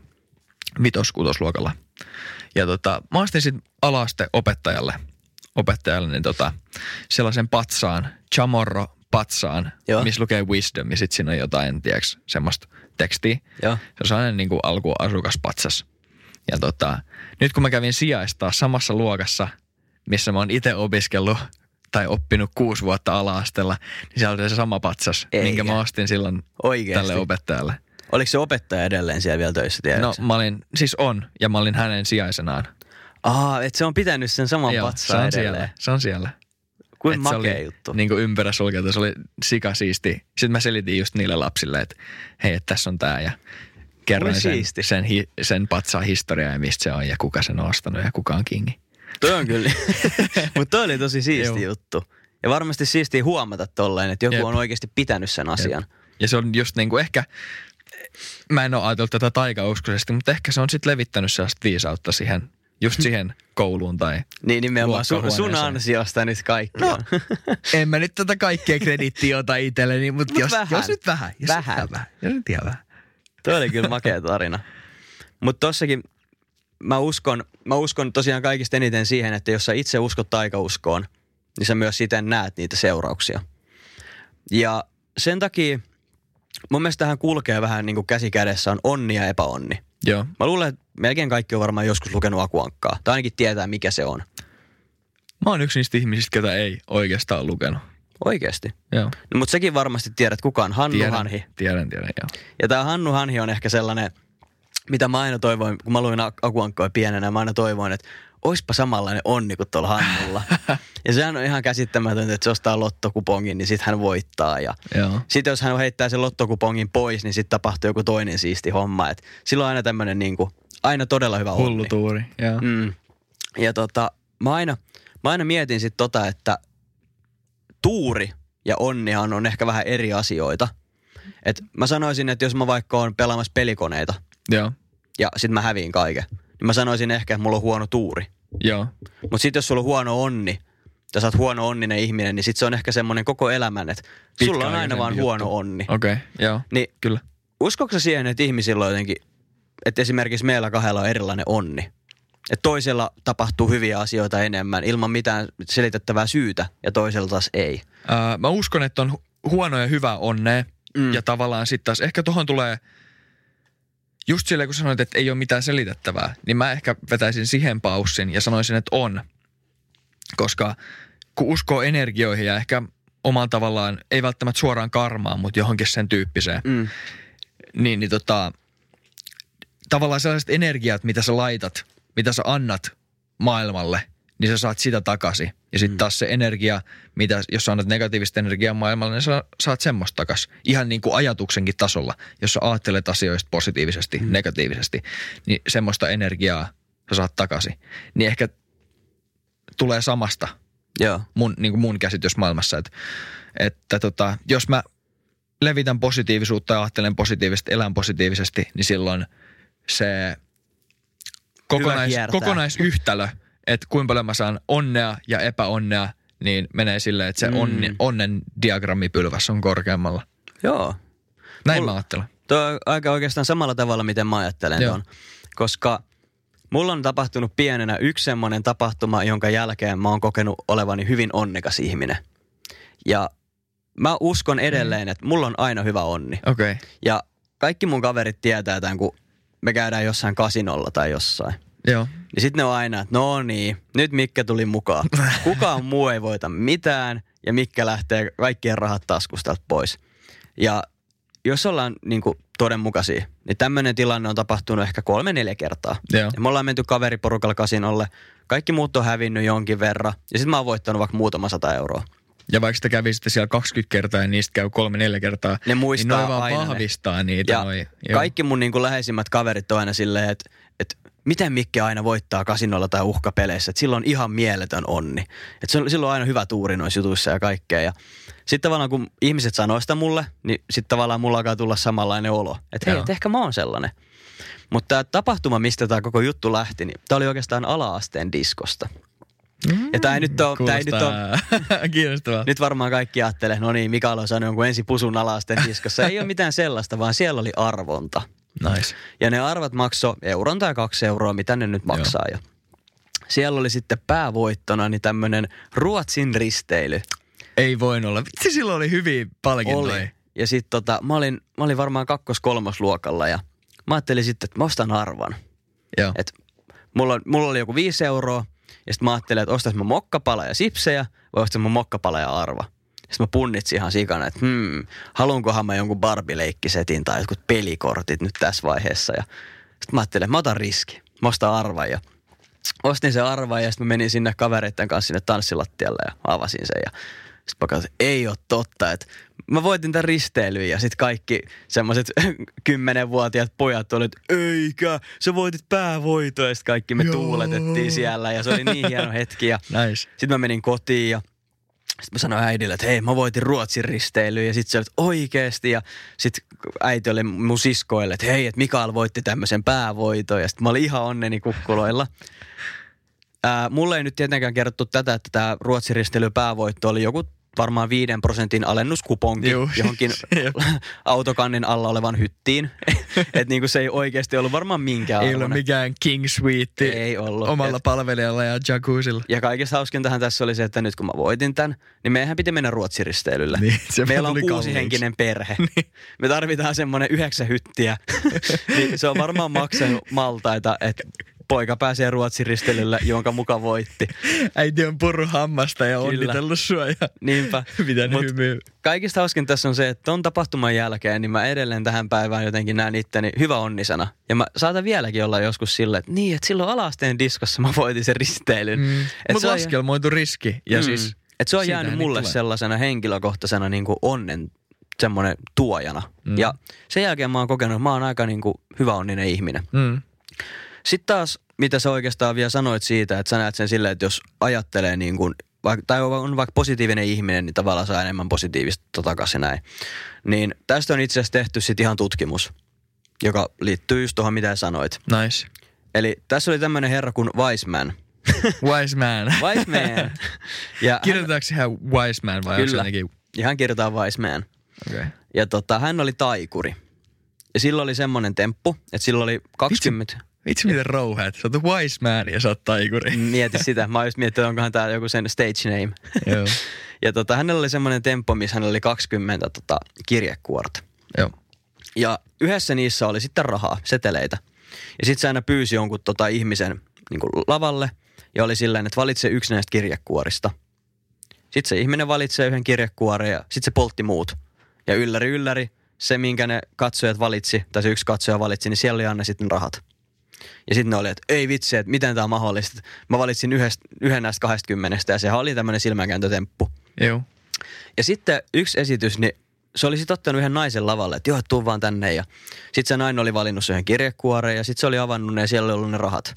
vitos-kutosluokalla. Ja tota, mä ostin sitten ala opettajalle, opettajalle niin tota, sellaisen patsaan, chamorro patsaan, Joo. missä lukee wisdom ja sitten siinä on jotain, tiedäks, semmoista tekstiä. Joo. Se on sellainen niin kuin alkuasukaspatsas. Ja tota, nyt kun mä kävin sijaistaa samassa luokassa, missä mä oon itse opiskellut tai oppinut kuusi vuotta ala-asteella, niin siellä oli se sama patsas, Eikä. minkä mä ostin silloin Oikeesti. tälle opettajalle. Oliko se opettaja edelleen siellä vielä töissä, tiedätkö? No mä olin, siis on, ja mä olin hänen sijaisenaan. Aa, että se on pitänyt sen saman Joo, se on edelleen. siellä, se on siellä. Kuin Et se makea oli juttu. Niin kuin ympärä sulkeutu, se oli sikasiisti. Sitten mä selitin just niille lapsille, että hei, että tässä on tää ja kerroin Oi sen, siisti. sen, hi, sen patsaan historiaa ja mistä se on ja kuka sen on ostanut ja kuka on kingi. Toi on kyllä. <laughs> Mutta toi oli tosi siisti juttu. Ja varmasti siistiä huomata tolleen, että joku Jep. on oikeasti pitänyt sen asian. Ja se on just niin kuin ehkä, mä en ole ajatellut tätä taikauskoisesti, mutta ehkä se on sitten levittänyt sellaista viisautta siihen, just siihen kouluun tai Niin nimenomaan sun, sun ansiosta nyt kaikki No, <laughs> en mä nyt tätä kaikkea kredittiä ota itselleni, mutta Mut jos, vähän. jos nyt vähän. Jos Vähän. Nyt vähän. Jos nyt ihan vähän. Toi oli kyllä makea tarina. Mutta tossakin mä uskon, mä uskon tosiaan kaikista eniten siihen, että jos sä itse uskot taikauskoon, niin sä myös siten näet niitä seurauksia. Ja sen takia mun mielestä tähän kulkee vähän niin kuin käsi kädessä on onni ja epäonni. Joo. Mä luulen, että melkein kaikki on varmaan joskus lukenut Akuankkaa. Tai ainakin tietää, mikä se on. Mä oon yksi niistä ihmisistä, ketä ei oikeastaan lukenut. Oikeasti. Joo. No, mutta sekin varmasti tiedät, kuka on Hannu Tiedän, Hanhi. tiedän, tiedän, joo. Ja tämä Hannu Hanhi on ehkä sellainen, mitä mä aina toivoin, kun mä luin Ak- Akuankkoja pienenä, mä aina toivoin, että oispa samanlainen onni kuin tuolla Hannulla. <laughs> ja sehän on ihan käsittämätöntä, että se ostaa lottokupongin, niin sitten hän voittaa. Ja sitten jos hän heittää sen lottokupongin pois, niin sitten tapahtuu joku toinen siisti homma. Et silloin on aina tämmöinen niinku, aina todella hyvä onni. Hullu tuuri, joo. Mm. Ja tota, mä aina, mä aina mietin sit tota, että tuuri ja onnihan on ehkä vähän eri asioita. Et mä sanoisin, että jos mä vaikka oon pelaamassa pelikoneita Joo. ja sit mä häviin kaiken, niin mä sanoisin ehkä, että mulla on huono tuuri. Joo. Mutta sitten jos sulla on huono onni, ja sä oot huono onninen ihminen, niin sit se on ehkä semmoinen koko elämän, että sulla on aina vaan Pitkäaikaisempi huono juttu. onni. Okei, okay, joo. Niin Kyllä. uskotko sä siihen, että ihmisillä on jotenkin, että esimerkiksi meillä kahdella on erilainen onni? Että toisella tapahtuu hyviä asioita enemmän ilman mitään selitettävää syytä ja toisella taas ei. Ää, mä uskon, että on huono ja hyvä onnea. Mm. Ja tavallaan sitten taas ehkä tuohon tulee, just silleen kun sanoit, että ei ole mitään selitettävää, niin mä ehkä vetäisin siihen paussin ja sanoisin, että on. Koska kun uskoo energioihin ja ehkä oman tavallaan, ei välttämättä suoraan karmaan, mutta johonkin sen tyyppiseen, Mm. niin, niin tota, tavallaan sellaiset energiat, mitä sä laitat, mitä sä annat maailmalle, niin sä saat sitä takaisin. Ja sitten taas se energia, mitä, jos sä annat negatiivista energiaa maailmalle, niin sä saat semmoista takaisin. Ihan niin kuin ajatuksenkin tasolla. Jos sä ajattelet asioista positiivisesti, mm. negatiivisesti, niin semmoista energiaa sä saat takaisin. Niin ehkä tulee samasta Joo. mun, niin kuin mun käsitys maailmassa, että, että tota, jos mä levitän positiivisuutta ja ajattelen positiivisesti, elän positiivisesti, niin silloin se kokonais, kokonaisyhtälö, että kuinka paljon mä saan onnea ja epäonnea, niin menee silleen, että se Mm. onni, onnen diagrammipylväs on korkeammalla. Joo. Näin Mulla- mä ajattelen. Tuo on aika oikeastaan samalla tavalla, miten mä ajattelen Joo. ton. Koska mulla on tapahtunut pienenä yksi semmoinen tapahtuma, jonka jälkeen mä oon kokenut olevani hyvin onnekas ihminen. Ja mä uskon edelleen, että mulla on aina hyvä onni. Okei. Okay. Ja kaikki mun kaverit tietää tämän, kun me käydään jossain kasinolla tai jossain. Joo. Niin sitten ne on aina, että no niin, nyt Mikke tuli mukaan. Kukaan muu ei voita mitään ja Mikke lähtee kaikkien rahat taskusta pois. Ja jos ollaan niin kuin todenmukaisia, niin tämmöinen tilanne on tapahtunut ehkä kolme neljä kertaa. Joo. Ja me ollaan menty kaveriporukalla kasinolle, kaikki muut on hävinnyt jonkin verran ja sitten mä oon voittanut vaikka muutama sata euroa. Ja vaikka sitä kävisitte siellä 20 kertaa ja niistä käy kolme neljä kertaa, Ne muistaa niin noi vaan aina ne. vahvistaa niitä. Ja noi, joo. kaikki mun niin kuin läheisimmät kaverit on aina silleen, että miten Mikke aina voittaa kasinolla tai uhkapeleissä, että sillä on ihan mieletön onni. Että se on, sillä on aina hyvä tuuri noissa jutuissa ja kaikkea. Ja sitten tavallaan kun ihmiset sanoo sitä mulle, niin sitten tavallaan mulla alkaa tulla samanlainen olo. Että hei, et ehkä mä oon sellainen. Mutta tämä tapahtuma, mistä tämä koko juttu lähti, niin tämä oli oikeastaan ala-asteen diskosta. Ja tämä ei nyt ole, tää ei nyt ole, <laughs> kiinnostavaa. nyt varmaan kaikki ajattelee, no niin, Mikael on saanut jonkun ensi pusun ala-asteen diskossa. Ei ole mitään sellaista, vaan siellä oli arvonta. Nice. Ja ne arvat maksoi euron tai kaksi euroa, mitä ne nyt maksaa. Ja siellä oli sitten päävoittona niin tämmöinen Ruotsin risteily. Ei voinut olla. Vitsi, silloin oli hyviä palkintoja. Oli. Ja sitten tota, mä olin, mä olin varmaan kakkos-kolmosluokalla ja mä ajattelin sitten, että mä ostan arvan. Joo. Et mulla, mulla oli joku viisi euroa ja sitten mä ajattelin, että ostais mä mokkapala ja sipsejä vai ostais mä mokkapala ja arva. Sitten mä punnitsin ihan sikana, että hmm, haluankohan mä jonkun Barbie-leikkisetin tai jotkut pelikortit nyt tässä vaiheessa. Ja sitten mä ajattelin, että mä otan riski. Mä ostan arvan ja ostin sen arvan ja sitten mä menin sinne kavereiden kanssa sinne tanssilattialle ja avasin sen. Ja sitten mä katsoin, että ei ole totta, että mä voitin tämän risteilyn ja sitten kaikki semmoiset <laughs> kymmenenvuotiaat pojat oli, että eikä, sä voitit päävoitoa ja sitten kaikki me Joo. tuuletettiin siellä ja se oli niin hieno hetki ja <laughs> Nice. sitten mä menin kotiin ja sitten mä sanoin äidille, että hei mä voitin Ruotsin risteilyyn. Ja sitten se oli, oikeesti. Ja sitten äiti oli mun siskoille, että hei, että Mikael voitti tämmöisen päävoiton. Ja sitten mä olin ihan onneni kukkuloilla. Ää, mulle ei nyt tietenkään kerrottu tätä, että tämä Ruotsin päävoitto oli joku varmaan 5 prosentin alennuskuponki Juu. johonkin <laughs> Jep. autokannin alla olevan hyttiin. <laughs> että niinku se ei oikeasti ollut varmaan minkään Ei ollut mikään King Suite Ei ollut. omalla Et- palvelijalla ja jacuzzilla. Ja kaikista hauskintahan tässä oli se, että nyt kun mä voitin tämän, niin meidän piti mennä Ruotsin risteilylle. Niin, se Meillä on kuusihenkinen perhe. <laughs> Me tarvitaan semmoinen yhdeksän hyttiä. niin se on varmaan maksanut maltaita, että poika pääsee Ruotsin risteilylle, jonka muka voitti. Äiti on purru hammasta ja Kyllä. onnitellut sua ja Niinpä. <laughs> pitänyt Mut hymyä. Kaikista hauskin tässä on se, että ton tapahtuman jälkeen, niin mä edelleen tähän päivään jotenkin näen itteni hyvä onnisena. Ja mä saatan vieläkin olla joskus silleen, että niin, että silloin alasteen diskossa mä voitin sen risteilyn. Mm. Mutta laskelmoitu riski. Ja Mm. siis Et se on jäänyt mulle tulee. sellaisena henkilökohtaisena niin kuin onnen semmoinen tuojana. Mm. Ja sen jälkeen mä oon kokenut, että mä oon aika niin kuin hyvä onninen ihminen. Mm. Sitten taas, mitä sä oikeastaan vielä sanoit siitä, että sä näet sen silleen, että jos ajattelee niin kuin, tai on vaikka positiivinen ihminen, niin tavallaan saa enemmän positiivista takaisin näin. Niin tästä on itse asiassa tehty sitten ihan tutkimus, joka liittyy just tuohon, mitä sanoit. Nice. Eli tässä oli tämmöinen herra kuin Weisman. Wise man. <laughs> Weisman. ja hän, Kirjoitetaanko ihan wise man vai onko se Kyllä. ihan kirjoitetaan Weisman. Okay. Ja tota, hän oli taikuri. Ja sillä oli semmoinen temppu, että sillä oli 20... Vitsi miten rouheet. Sä oot wise man ja sä oot taikuri. Mieti sitä. Mä oon just miettinyt, onkohan tää joku sen stage name. Joo. Ja tota, hänellä oli semmoinen tempo, missä hänellä oli 20 tota, kirjekuorta. Joo. Ja yhdessä niissä oli sitten rahaa, seteleitä. Ja sitten se aina pyysi jonkun tota, ihmisen niin kuin lavalle ja oli silleen, että valitse yksi näistä kirjekuorista. Sitten se ihminen valitsee yhden kirjekuoren ja sitten se poltti muut. Ja ylläri ylläri, se minkä ne katsojat valitsi, tai se yksi katsoja valitsi, niin siellä oli aina sitten rahat. Ja sitten ne oli, että ei vitsi, että miten tämä on mahdollista. Mä valitsin yhdest, yhden näistä 20 ja sehän oli tämmöinen silmänkääntötemppu. Joo. Ja sitten yksi esitys, niin se oli sitten ottanut yhden naisen lavalle, että joo, tuu vaan tänne. Ja sitten se nainen oli valinnut yhden kirjekuoreen ja sitten se oli avannut ne ja siellä oli ollut ne rahat.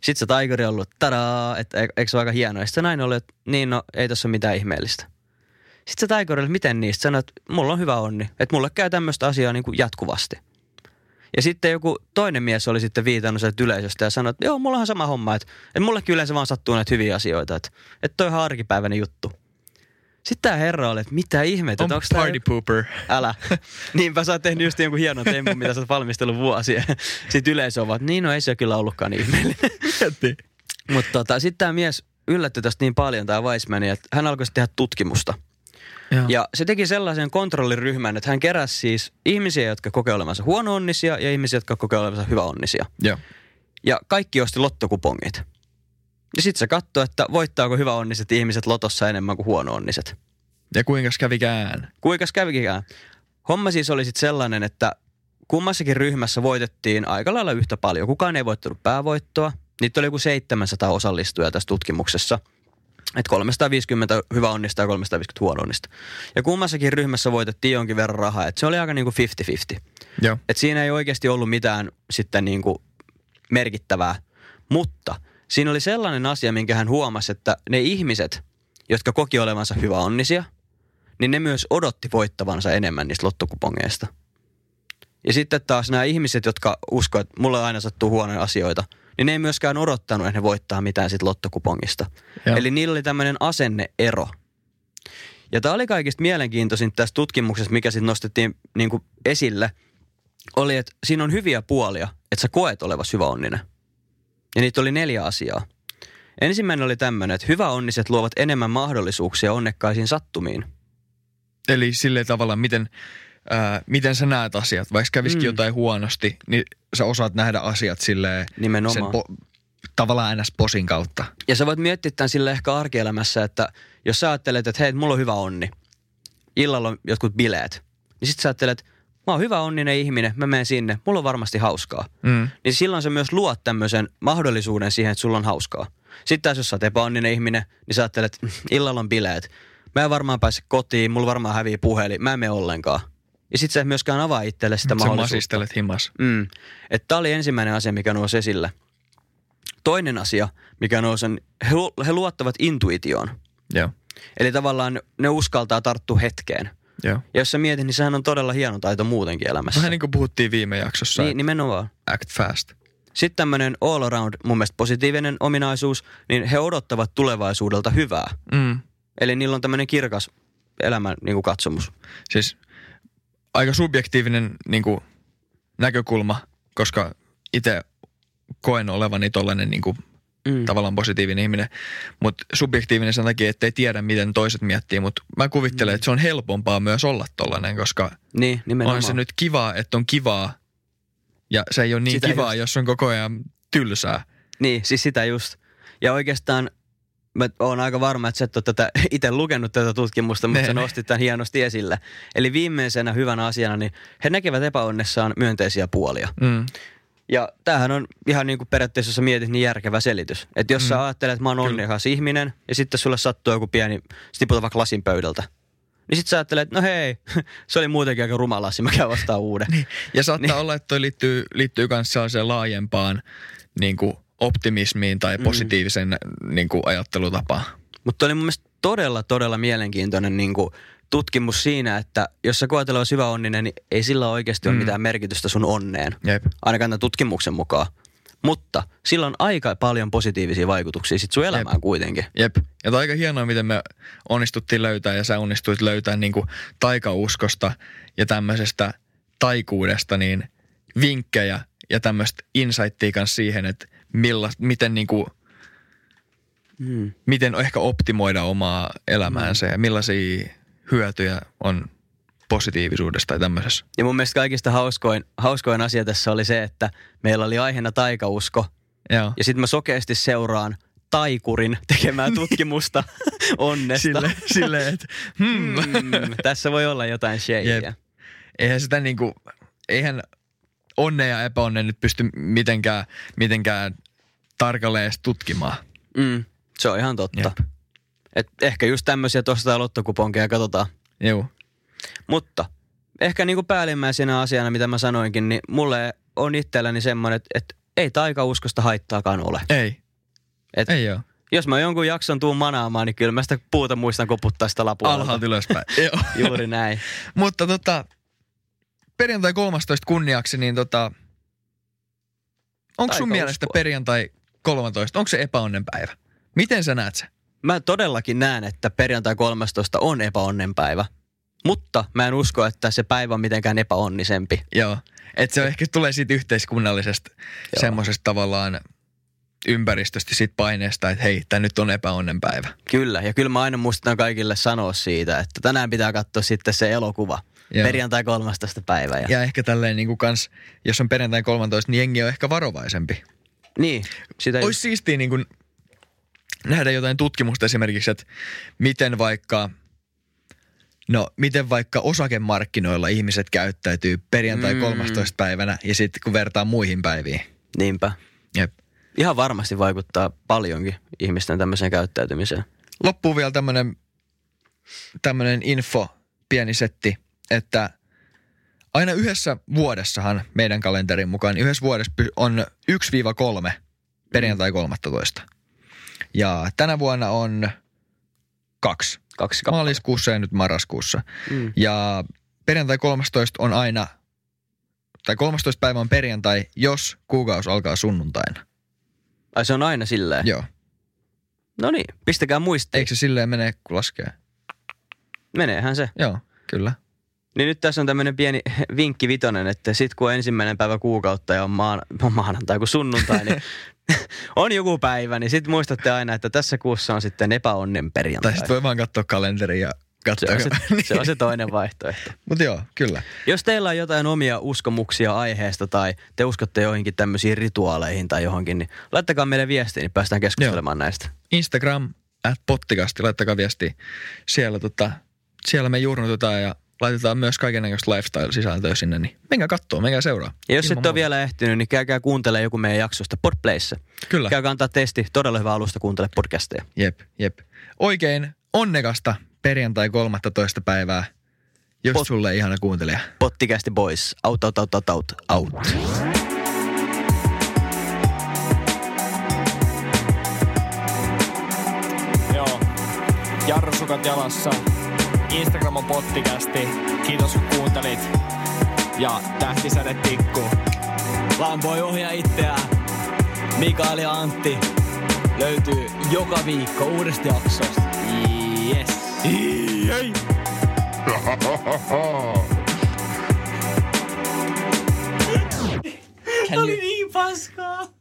Sitten se taikuri oli ollut, tadaa, että e- eikö se ole aika hienoa. Sitten se nainen oli, että niin no, ei tässä ole mitään ihmeellistä. Sitten se taikuri oli, miten niistä? Sanoi, että mulla on hyvä onni, että mulle käy tämmöistä asiaa niin kuin jatkuvasti. Ja sitten joku toinen mies oli sitten viitannut sieltä yleisöstä ja sanoi, että joo, mulla on sama homma, että, että mullekin yleensä vaan sattuu näitä hyviä asioita, että, että toi on ihan arkipäiväinen juttu. Sitten tämä herra oli, että mitä ihmettä, On että onko party pooper. Älä. <laughs> Niinpä sä oot tehnyt just jonkun hienon tempun, mitä sä oot valmistellut vuosia. Sitten yleisö on vaan, että niin no ei se kyllä ollutkaan niin ihmeellinen. Mutta tota, sitten tämä mies yllättyi tästä niin paljon, tämä Weissman, että hän alkoi tehdä tutkimusta. Joo. Ja se teki sellaisen kontrolliryhmän, että hän keräsi siis ihmisiä, jotka kokee olevansa huono-onnisia ja ihmisiä, jotka kokee olevansa hyvä-onnisia. Joo. Ja kaikki osti lottokupongit. Ja sitten se katsoi, että voittaako hyvä-onniset ihmiset lotossa enemmän kuin huono-onniset. Ja kuinka kävikään? Kuinkas kävikään? Homma siis oli sitten sellainen, että kummassakin ryhmässä voitettiin aika lailla yhtä paljon. Kukaan ei voittanut päävoittoa. Niitä oli joku 700 osallistujaa tässä tutkimuksessa. Et 350 hyvä onnista ja 350 huono onnista. Ja kummassakin ryhmässä voitettiin jonkin verran rahaa. Et se oli aika niinku 50-50. Joo. Et siinä ei oikeasti ollut mitään sitten niinku merkittävää. Mutta siinä oli sellainen asia, minkä hän huomasi, että ne ihmiset, jotka koki olevansa hyvä onnisia, niin ne myös odotti voittavansa enemmän niistä lottokupongeista. Ja sitten taas nämä ihmiset, jotka uskovat, että mulle aina sattuu huonoja asioita, niin ne ei myöskään odottanut, että ne voittaa mitään siitä lottokupongista. Joo. Eli niillä oli tämmöinen asenneero. Ja tämä oli kaikista mielenkiintoisin tässä tutkimuksessa, mikä sitten nostettiin niin kuin esille, oli, että siinä on hyviä puolia, että sä koet olevasi hyvä onninen. Ja niitä oli neljä asiaa. Ensimmäinen oli tämmöinen, että hyvä onniset luovat enemmän mahdollisuuksia onnekkaisiin sattumiin. Eli sille tavalla, miten, ää, miten sä näet asiat. Vaikka kävisikin Mm. jotain huonosti, niin sä osaat nähdä asiat silleen sen Nimenomaan. po, tavallaan ns. posin kautta. Ja sä voit miettiä tämän sille ehkä arkielämässä, että jos sä ajattelet, että hei, mulla on hyvä onni. Illalla on jotkut bileet. Niin sit sä ajattelet, mä oon hyvä onninen ihminen, mä menen sinne, mulla on varmasti hauskaa. Mm. Niin silloin sä myös luot tämmöisen mahdollisuuden siihen, että sulla on hauskaa. Sitten taas jos sä oot epäonninen ihminen, niin sä ajattelet, että illalla on bileet. Mä en varmaan pääse kotiin, mulla varmaan hävii puhelin, mä en mene ollenkaan. Ja sit sä et myöskään avaa itselle sitä Sä mahdollisuutta. masistelet himas. Mm. Että tämä oli ensimmäinen asia, mikä nousi esille. Toinen asia, mikä nousi, on, he, lu- he luottavat intuitioon. Joo. Eli tavallaan ne uskaltaa tarttua hetkeen. Joo. Ja jos sä mietit, niin sehän on todella hieno taito muutenkin elämässä. Vähän niin kuin puhuttiin viime jaksossa, niin, niin, nimenomaan. act fast. Sitten tämmöinen all around, mun mielestä positiivinen ominaisuus, niin he odottavat tulevaisuudelta hyvää. Mm. Eli niillä on tämmöinen kirkas elämän niin kuin katsomus. Siis aika subjektiivinen niin kuin, näkökulma, koska itse koen olevani tollainen niin kuin, Mm. tavallaan positiivinen ihminen, mutta subjektiivinen sen takia, ettei tiedä, miten toiset miettii, mutta mä kuvittelen, että se on helpompaa myös olla tollainen, koska Niin, nimenomaan. on se nyt kivaa, että on kivaa ja se ei ole niin Sitä kivaa, just. jos on koko ajan tylsää. Niin, siis sitä just. Ja oikeastaan mä oon aika varma, että sä et ole tätä <laughs> itse lukenut tätä tutkimusta, mutta Ne, sä nostit tämän hienosti esille. Eli viimeisenä hyvänä asiana, niin he näkevät epäonnessaan myönteisiä puolia. Mm. Ja tämähän on ihan niin kuin periaatteessa, jos sä mietit, niin järkevä selitys. Että jos mm. Sä ajattelet, että mä oon onnekas ihminen, ja sitten sulle sattuu joku pieni, sä tiputat vaikka lasin pöydältä. Niin sit sä ajattelet, että no hei, <laughs> se oli muutenkin aika ruma lasi, mä käyn vastaan uuden. <laughs> Niin. Ja saattaa Niin. olla, että toi liittyy, liittyy myös sellaiseen laajempaan niin kuin optimismiin tai Mm. positiivisen niin kuin ajattelutapaan. Mutta oli mun mielestä todella, todella mielenkiintoinen niin kuin tutkimus siinä, että jos sä koet olevasi hyvä onninen, niin ei sillä oikeasti ole Mm. mitään merkitystä sun onneen. Jep. Ainakaan tämän tutkimuksen mukaan. Mutta sillä on aika paljon positiivisia vaikutuksia sit sun elämään kuitenkin. Jep. Ja aika hienoa, miten me onnistuttiin löytää ja sä onnistuit löytää niin kuin taikauskosta ja tämmöisestä taikuudesta niin vinkkejä ja tämmöistä insightia siihen, että milla, miten niinku, Mm. miten ehkä optimoida omaa elämäänsä ja millaisia hyötyjä on positiivisuudesta tai tämmöisessä. Ja mun mielestä kaikista hauskoin, hauskoin asia tässä oli se, että meillä oli aiheena taikausko. Joo. Ja sitten mä sokeasti seuraan taikurin tekemää tutkimusta <laughs> onnesta. Sille, sille että hmm. Mm, tässä voi olla jotain. Jep. eihän sitä niinku, eihän onne ja epäonne nyt pysty mitenkään, mitenkään tarkalleen edes tutkimaan. Mm, se on ihan totta. Jep. Et ehkä just tämmöisiä tuosta lottokuponkeja katsotaan. Joo. Mutta ehkä niin kuin päällimmäisenä asiana, mitä mä sanoinkin, niin mulle on itselläni semmoinen, että, että ei taikauskosta haittaakaan ole. Ei. Et Ei joo. Jos mä jonkun jakson tuun manaamaan, niin kyllä mä sitä puuta muistan koputtaa sitä lapua. Alhaalta ylöspäin. <laughs> joo. Juuri näin. <laughs> Mutta tota, perjantai 13 kunniaksi, niin tota, onko sun mielestä perjantai 13, onko se epäonnenpäivä? Miten sä näet sen? Mä todellakin näen, että perjantai 13 on epäonnenpäivä. Mutta mä en usko, että se päivä on mitenkään epäonnisempi. Joo. Että se ehkä tulee siitä yhteiskunnallisesta semmoisesta tavallaan ympäristöstä, siitä paineesta, että hei, tämä nyt on epäonnenpäivä. Kyllä, ja kyllä mä aina muistan kaikille sanoa siitä, että tänään pitää katsoa sitten se elokuva. Joo. Perjantai 13 päivä. Ja... Ja ehkä tälleen niin kuin kans, jos on perjantai 13, niin jengi on ehkä varovaisempi. Niin, sitä just- Olisi siistiä niin kuin nähdä jotain tutkimusta esimerkiksi, että miten vaikka, no miten vaikka osakemarkkinoilla ihmiset käyttäytyy perjantai Mm. 13 päivänä ja sitten kun vertaa muihin päiviin. Niinpä. Jep. Ihan varmasti vaikuttaa paljonkin ihmisten tämmöiseen käyttäytymiseen. Loppuu vielä tämmönen info, pieni setti, että aina yhdessä vuodessahan meidän kalenterin mukaan, niin yhdessä vuodessa on 1-3 perjantai 13. Ja tänä vuonna on kaksi. Kaksi. Maaliskuussa ja nyt marraskuussa. Mm. Ja perjantai 13 on aina, tai 13 päivä on perjantai, jos kuukausi alkaa sunnuntaina. Ai se on aina silleen? Joo. No niin, pistäkää muistiin. Eikö se silleen mene, kun laskee? Meneehän se. Joo, kyllä. Niin nyt tässä on tämmöinen pieni <laughs> vinkki vitonen, että sit kun on ensimmäinen päivä kuukautta ja on maan, maanantai kuin sunnuntai, niin <laughs> on joku päivä, niin sit muistatte aina, että tässä kuussa on sitten epäonnen perjantai. Tai sitten voi vaan katsoa kalenteria ja se, katsoa. on se, <laughs> se on se toinen vaihtoehto. Mutta joo, kyllä. Jos teillä on jotain omia uskomuksia aiheesta tai te uskotte joihinkin tämmöisiin rituaaleihin tai johonkin, niin laittakaa meille viestiä, niin päästään keskustelemaan näistä. Instagram, at pottikasti, laittakaa viesti. Siellä, tota, siellä me jurnutetaan ja laitetaan myös kaikenlaista lifestyle-sisältöä sinne, niin menkää kattoo, menkää seuraa. Ja jos Ilman et ole vielä ehtinyt, niin käykää kuuntelemaan joku meidän jaksosta Podplayssä. Kyllä, Käykää antaa testi, todella hyvä alusta kuuntele podcasteja. jep, jep. Oikein onnekasta perjantai 13. päivää, jos Pot- sulle ihana kuuntelija. Pottikästi boys, out, out, out, out, out, out. Joo. Jarrusukat jalassa. Instagram on pottikästi. Kiitos kun kuuntelit. Ja tähtisäde tikku. Lampoi ohjaa itseä. Mikael ja Antti löytyy joka viikko uudesta jaksosta. Yes. Jei. Can you... Oli niin paskaa.